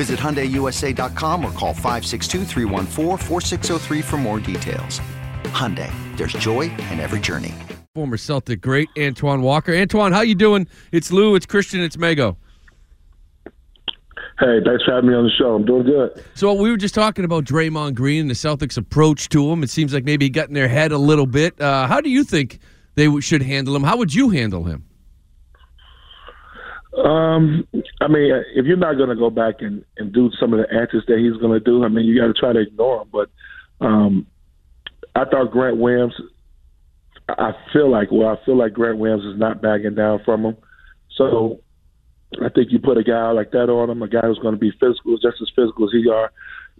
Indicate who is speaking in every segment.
Speaker 1: Visit HyundaiUSA.com or call 562 for more details. Hyundai, there's joy in every journey.
Speaker 2: Former Celtic great Antoine Walker. Antoine, how you doing? It's Lou, it's Christian, it's Mego.
Speaker 3: Hey, thanks for having me on the show. I'm doing good.
Speaker 2: So we were just talking about Draymond Green and the Celtics' approach to him. It seems like maybe he got in their head a little bit. Uh, how do you think they should handle him? How would you handle him?
Speaker 3: Um, I mean, if you're not going to go back and, and do some of the antics that he's going to do, I mean, you got to try to ignore him. But um, I thought Grant Williams. I feel like, well, I feel like Grant Williams is not backing down from him. So I think you put a guy like that on him, a guy who's going to be physical, just as physical as he are.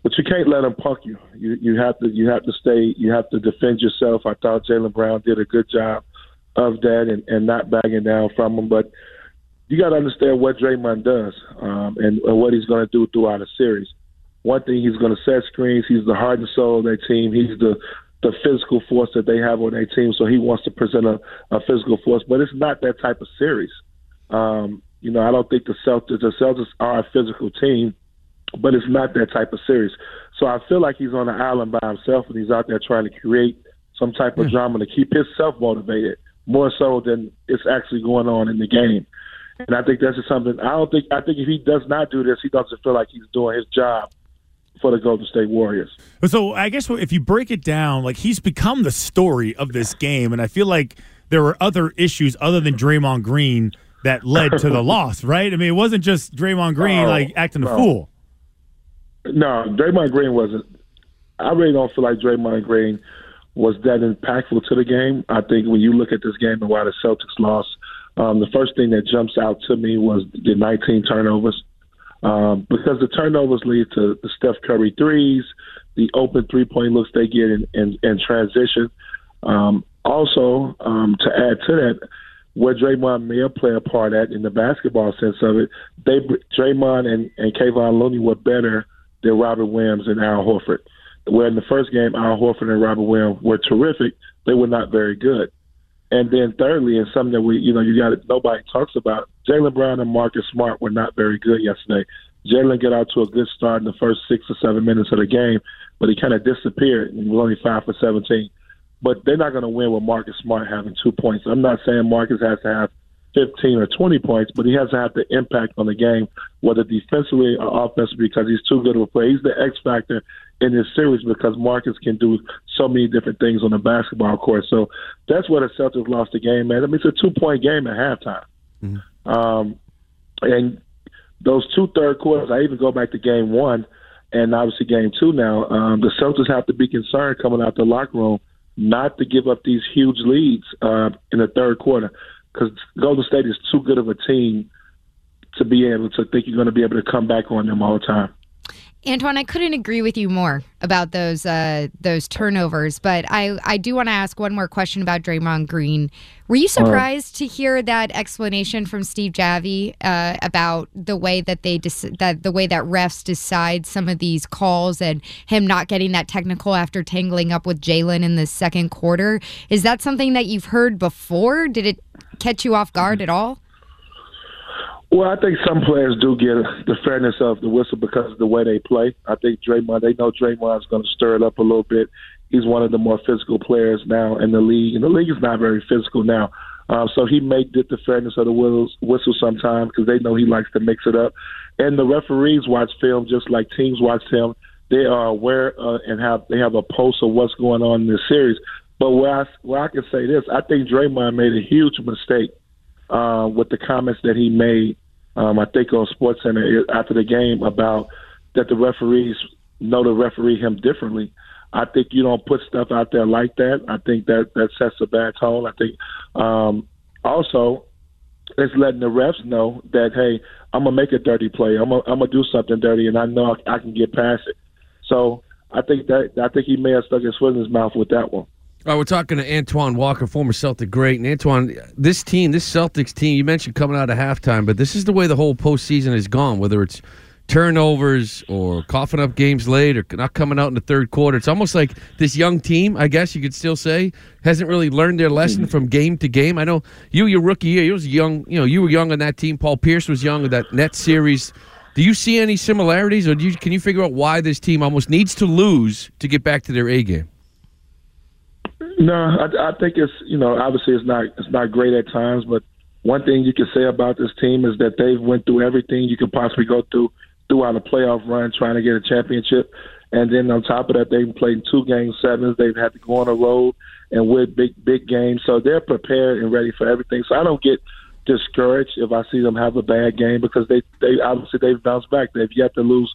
Speaker 3: But you can't let him punk you. You you have to you have to stay. You have to defend yourself. I thought Jaylen Brown did a good job of that and, and not backing down from him. But you got to understand what Draymond does um, and, and what he's going to do throughout a series. One thing, he's going to set screens. He's the heart and soul of their team. He's the the physical force that they have on their team. So he wants to present a, a physical force, but it's not that type of series. Um, you know, I don't think the Celtics the Celtics are a physical team, but it's not that type of series. So I feel like he's on an island by himself and he's out there trying to create some type of drama to keep himself motivated more so than it's actually going on in the game. And I think that's just something I don't think I think if he does not do this, he doesn't feel like he's doing his job for the Golden State Warriors.
Speaker 4: So I guess if you break it down, like he's become the story of this game, and I feel like there were other issues other than Draymond Green that led to the loss, right? I mean, it wasn't just Draymond Green like acting
Speaker 3: no.
Speaker 4: a fool.
Speaker 3: No, Draymond Green wasn't. I really don't feel like Draymond Green was that impactful to the game. I think when you look at this game and why the Celtics lost, um, the first thing that jumps out to me was the 19 turnovers. Um, because the turnovers lead to the Steph Curry threes, the open three point looks they get in, in, in transition. Um, also, um, to add to that, where Draymond may have played a part at in the basketball sense of it, they Draymond and, and Kevon Looney were better than Robert Williams and Al Horford. Where in the first game, Al Horford and Robert Williams were terrific, they were not very good. And then thirdly, and something that we, you know, you got nobody talks about, Jaylen Brown and Marcus Smart were not very good yesterday. Jaylen got out to a good start in the first six or seven minutes of the game, but he kind of disappeared and was only five for 17. But they're not going to win with Marcus Smart having two points. I'm not saying Marcus has to have 15 or 20 points, but he has to have the impact on the game, whether defensively or offensively, because he's too good of a player. He's the X factor in this series because Marcus can do so many different things on the basketball court. So that's where the Celtics lost the game, man. I mean, it's a two point game at halftime. Mm-hmm. Um, and those two third quarters, I even go back to game one and obviously game two now. Um, the Celtics have to be concerned coming out the locker room not to give up these huge leads uh, in the third quarter because Golden State is too good of a team to be able to think you're going to be able to come back on them all the time.
Speaker 5: Antoine, I couldn't agree with you more about those uh, those turnovers, but I, I do want to ask one more question about Draymond Green. Were you surprised to hear that explanation from Steve Javie uh, about the way that they dec- that the way that refs decide some of these calls and him not getting that technical after tangling up with Jaylen in the second quarter? Is that something that you've heard before? Did it catch you off guard at all?
Speaker 3: Well, I think some players do get the fairness of the whistle because of the way they play. I think Draymond, they know Draymond's going to stir it up a little bit. He's one of the more physical players now in the league, and the league is not very physical now. Um, so he may get the fairness of the whistle sometimes because they know he likes to mix it up. And the referees watch film just like teams watch film. They are aware uh, and have they have a pulse of what's going on in this series. But where I, where I can say this, I think Draymond made a huge mistake uh, with the comments that he made. Um, I think on SportsCenter after the game about that the referees know to referee him differently. I think you don't put stuff out there like that. I think that that sets a bad tone. I think um, also it's letting the refs know that hey, I'm gonna make a dirty play. I'm gonna, I'm gonna do something dirty, and I know I, I can get past it. So I think that I think he may have stuck his foot in his mouth with that one.
Speaker 2: All right, we're talking to Antoine Walker, former Celtic great. And Antoine, this team, this Celtics team, you mentioned coming out of halftime, but this is the way the whole postseason has gone. Whether it's turnovers or coughing up games late or not coming out in the third quarter. It's almost like this young team, I guess you could still say, hasn't really learned their lesson mm-hmm. from game to game. I know you, your rookie year, you was young. You know, you were young on that team. Paul Pierce was young in that net series. Do you see any similarities, or do you, can you figure out why this team almost needs to lose to get back to their A game?
Speaker 3: No, I, I think it's you know obviously it's not it's not great at times, but one thing you can say about this team is that they've went through everything you could possibly go through throughout a playoff run trying to get a championship. And then on top of that, they've played two game sevens. They've had to go on a road and win big, big games. So they're prepared and ready for everything. So I don't get discouraged if I see them have a bad game because they, they obviously they've bounced back. They've yet to lose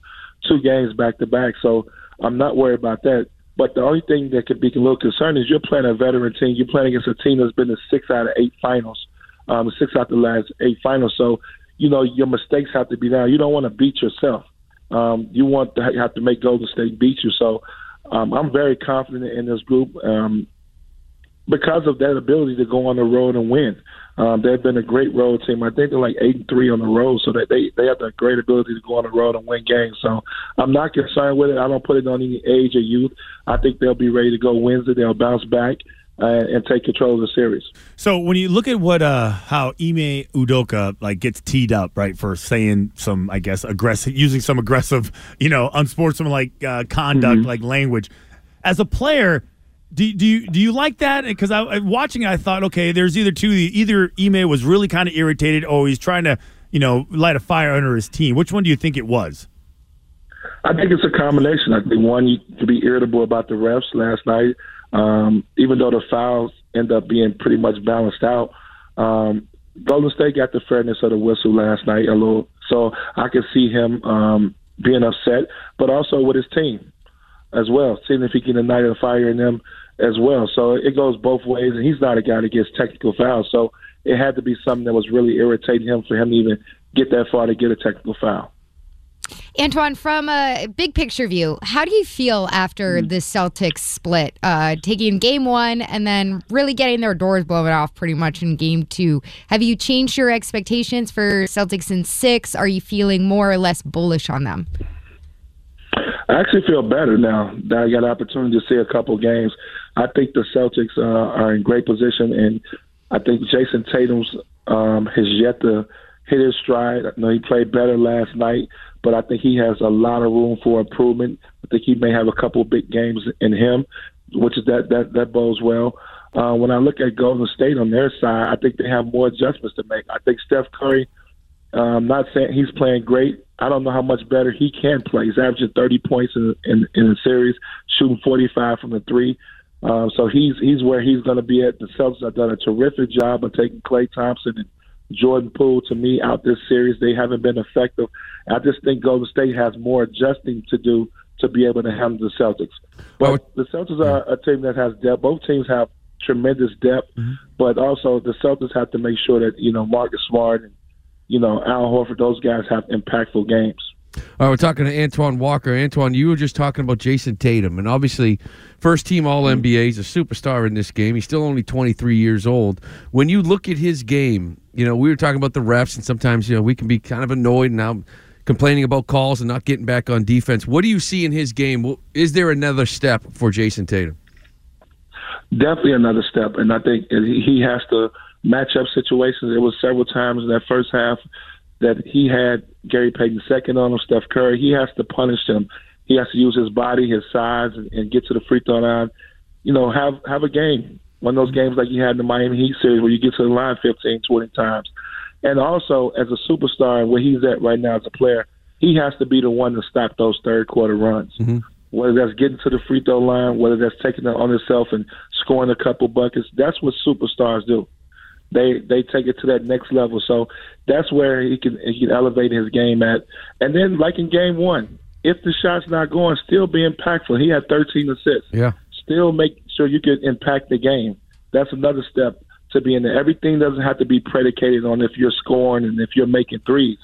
Speaker 3: two games back to back. So I'm not worried about that. But the only thing that could be a little concerning is you're playing a veteran team. You're playing against a team that's been to six out of eight finals, um, six out of the last eight finals. So you know your mistakes have to be down. You don't want to beat yourself. Um, you want to have to make Golden State beat you. So um, I'm very confident in this group um, because of that ability to go on the road and win. Um, they've been a great road team. I think they're like eight and three on the road, so that they they have that great ability to go on the road and win games. So I'm not concerned with it. I don't put it on any age or youth. I think they'll be ready to go Wednesday. They'll bounce back uh, and take control of the series.
Speaker 4: So when you look at what uh, how Ime Udoka like gets teed up right for saying some I guess aggressive using some aggressive you know unsportsmanlike uh, conduct mm-hmm. like language as a player. Do, do you do you like that? Because I watching, it, I thought, okay, there's either two. Either Ime was really kind of irritated, or he's trying to, you know, light a fire under his team. Which one do you think it was?
Speaker 3: I think it's a combination. I think one, you could be irritable about the refs last night. Um, even though the fouls end up being pretty much balanced out, um, Golden State got the fairness of the whistle last night a little, so I could see him um, being upset, but also with his team as well, seeing if he can ignite a fire in them as well. So it goes both ways, and he's not a guy that gets technical fouls, so it had to be something that was really irritating him for him to even get that far to get a technical foul.
Speaker 5: Antoine, from a big picture view, how do you feel after mm-hmm. the Celtics split, uh, taking game one and then really getting their doors blown off pretty much in game two? Have you changed your expectations for Celtics in six? Are you feeling more or less bullish on them?
Speaker 3: I actually feel better now that I got an opportunity to see a couple games. I think the Celtics uh, are in great position, and I think Jayson Tatum's um, has yet to hit his stride. I know he played better last night, but I think he has a lot of room for improvement. I think he may have a couple big games in him, which is that that that bodes well. Uh, when I look at Golden State on their side, I think they have more adjustments to make. I think Steph Curry. I'm um, not saying he's playing great. I don't know how much better he can play. He's averaging 30 points in in, in a series, shooting 45 from the three. Um, so he's he's where he's going to be at. The Celtics have done a terrific job of taking Klay Thompson and Jordan Poole to me out this series. They haven't been effective. I just think Golden State has more adjusting to do to be able to handle the Celtics. But well, the Celtics are a team that has depth. Both teams have tremendous depth, mm-hmm. but also the Celtics have to make sure that you know Marcus Smart and you know Al Horford, those guys have impactful games.
Speaker 2: All right, we're talking to Antoine Walker. Antoine, you were just talking about Jayson Tatum, and obviously, first team All mm-hmm. NBA. He's a superstar in this game. He's still only 23 years old. When you look at his game, you know we were talking about the refs, and sometimes you know we can be kind of annoyed and now complaining about calls and not getting back on defense. What do you see in his game? Is there another step for Jayson Tatum?
Speaker 3: Definitely another step, and I think he has to match up situations. It was several times in that first half that he had Gary Payton second on him, Steph Curry. He has to punish him. He has to use his body, his size, and, and get to the free throw line. You know, have have a game. One of those games like you had in the Miami Heat series where you get to the line 15, 20 times. And also, as a superstar and where he's at right now as a player, he has to be the one to stop those third quarter runs.
Speaker 2: Mm-hmm.
Speaker 3: Whether that's getting to the free throw line, whether that's taking it on himself and scoring a couple buckets, that's what superstars do. They they take it to that next level. So that's where he can he can elevate his game at. And then like in game one, if the shot's not going, still be impactful. He had 13 assists.
Speaker 2: Yeah.
Speaker 3: Still make sure you can impact the game. That's another step to be in there. Everything doesn't have to be predicated on if you're scoring and if you're making threes.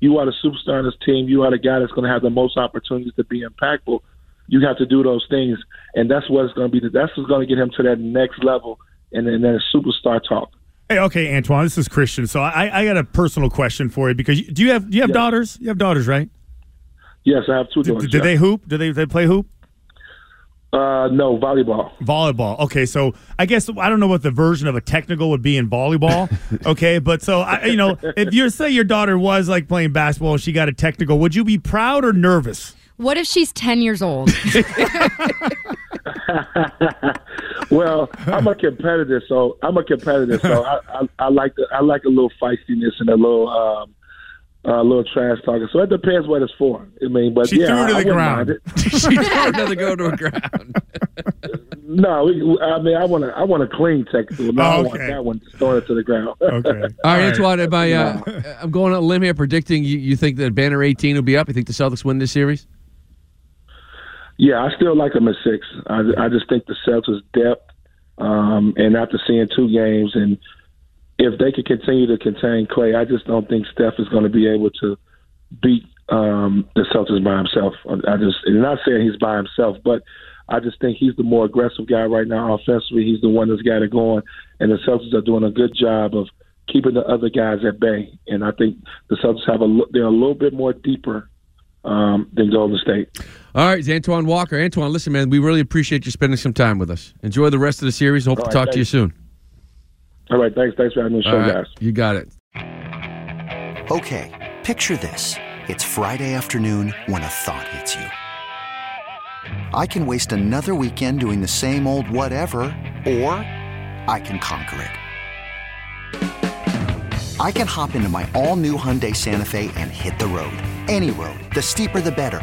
Speaker 3: You are the superstar in this team. You are the guy that's going to have the most opportunities to be impactful. You have to do those things, and that's what's going to be. The, that's what's going to get him to that next level, and then that superstar talk.
Speaker 4: Hey, okay, Antoine, this is Christian. So I, I got a personal question for you because you, do you have do you have
Speaker 3: Yeah.
Speaker 4: daughters? You have daughters, right?
Speaker 3: Yes, I have two
Speaker 4: Do,
Speaker 3: daughters.
Speaker 4: do
Speaker 3: yeah.
Speaker 4: they hoop? Do they they play hoop?
Speaker 3: Uh, no, volleyball.
Speaker 4: Volleyball. Okay, so I guess I don't know what the version of a technical would be in volleyball. Okay, but so I, you know, if you say your daughter was like playing basketball, and she got a technical. Would you be proud or nervous?
Speaker 5: What if she's 10 years old?
Speaker 3: well, I'm a competitor, so I'm a competitor, so I, I, I like the, I like a little feistiness and a little um, a little trash talking. So it depends what it's for. I mean, but
Speaker 4: She
Speaker 3: yeah,
Speaker 4: threw it to
Speaker 3: I,
Speaker 4: the
Speaker 3: I
Speaker 4: ground.
Speaker 2: She threw another go to a ground.
Speaker 3: No, we, I mean, I want to I want a clean technical. No, I want that one throwing it to the ground.
Speaker 4: Okay.
Speaker 2: All right, am I, uh, I'm going on a limb here predicting you, you think that banner 18 will be up. You think the Celtics win this series?
Speaker 3: Yeah, I still like them at six. I, I just think the Celtics' depth, um, and after seeing two games, and if they could continue to contain Klay, I just don't think Steph is going to be able to beat um, the Celtics by himself. I just, and not saying he's by himself, but I just think he's the more aggressive guy right now offensively. He's the one that's got it going, and the Celtics are doing a good job of keeping the other guys at bay. And I think the Celtics have a they're a little bit more deeper um, than Golden State.
Speaker 2: All right, it's Antoine Walker. Antoine, listen, man, we really appreciate you spending some time with us. Enjoy the rest of the series. Hope
Speaker 3: All
Speaker 2: to
Speaker 3: right,
Speaker 2: talk to you soon.
Speaker 3: All right, thanks. Thanks for having me on the show,
Speaker 2: right,
Speaker 3: guys.
Speaker 2: you got it.
Speaker 1: Okay, picture this. It's Friday afternoon when a thought hits you. I can waste another weekend doing the same old whatever, or I can conquer it. I can hop into my all new Hyundai Santa Fe and hit the road. Any road. The steeper, the better.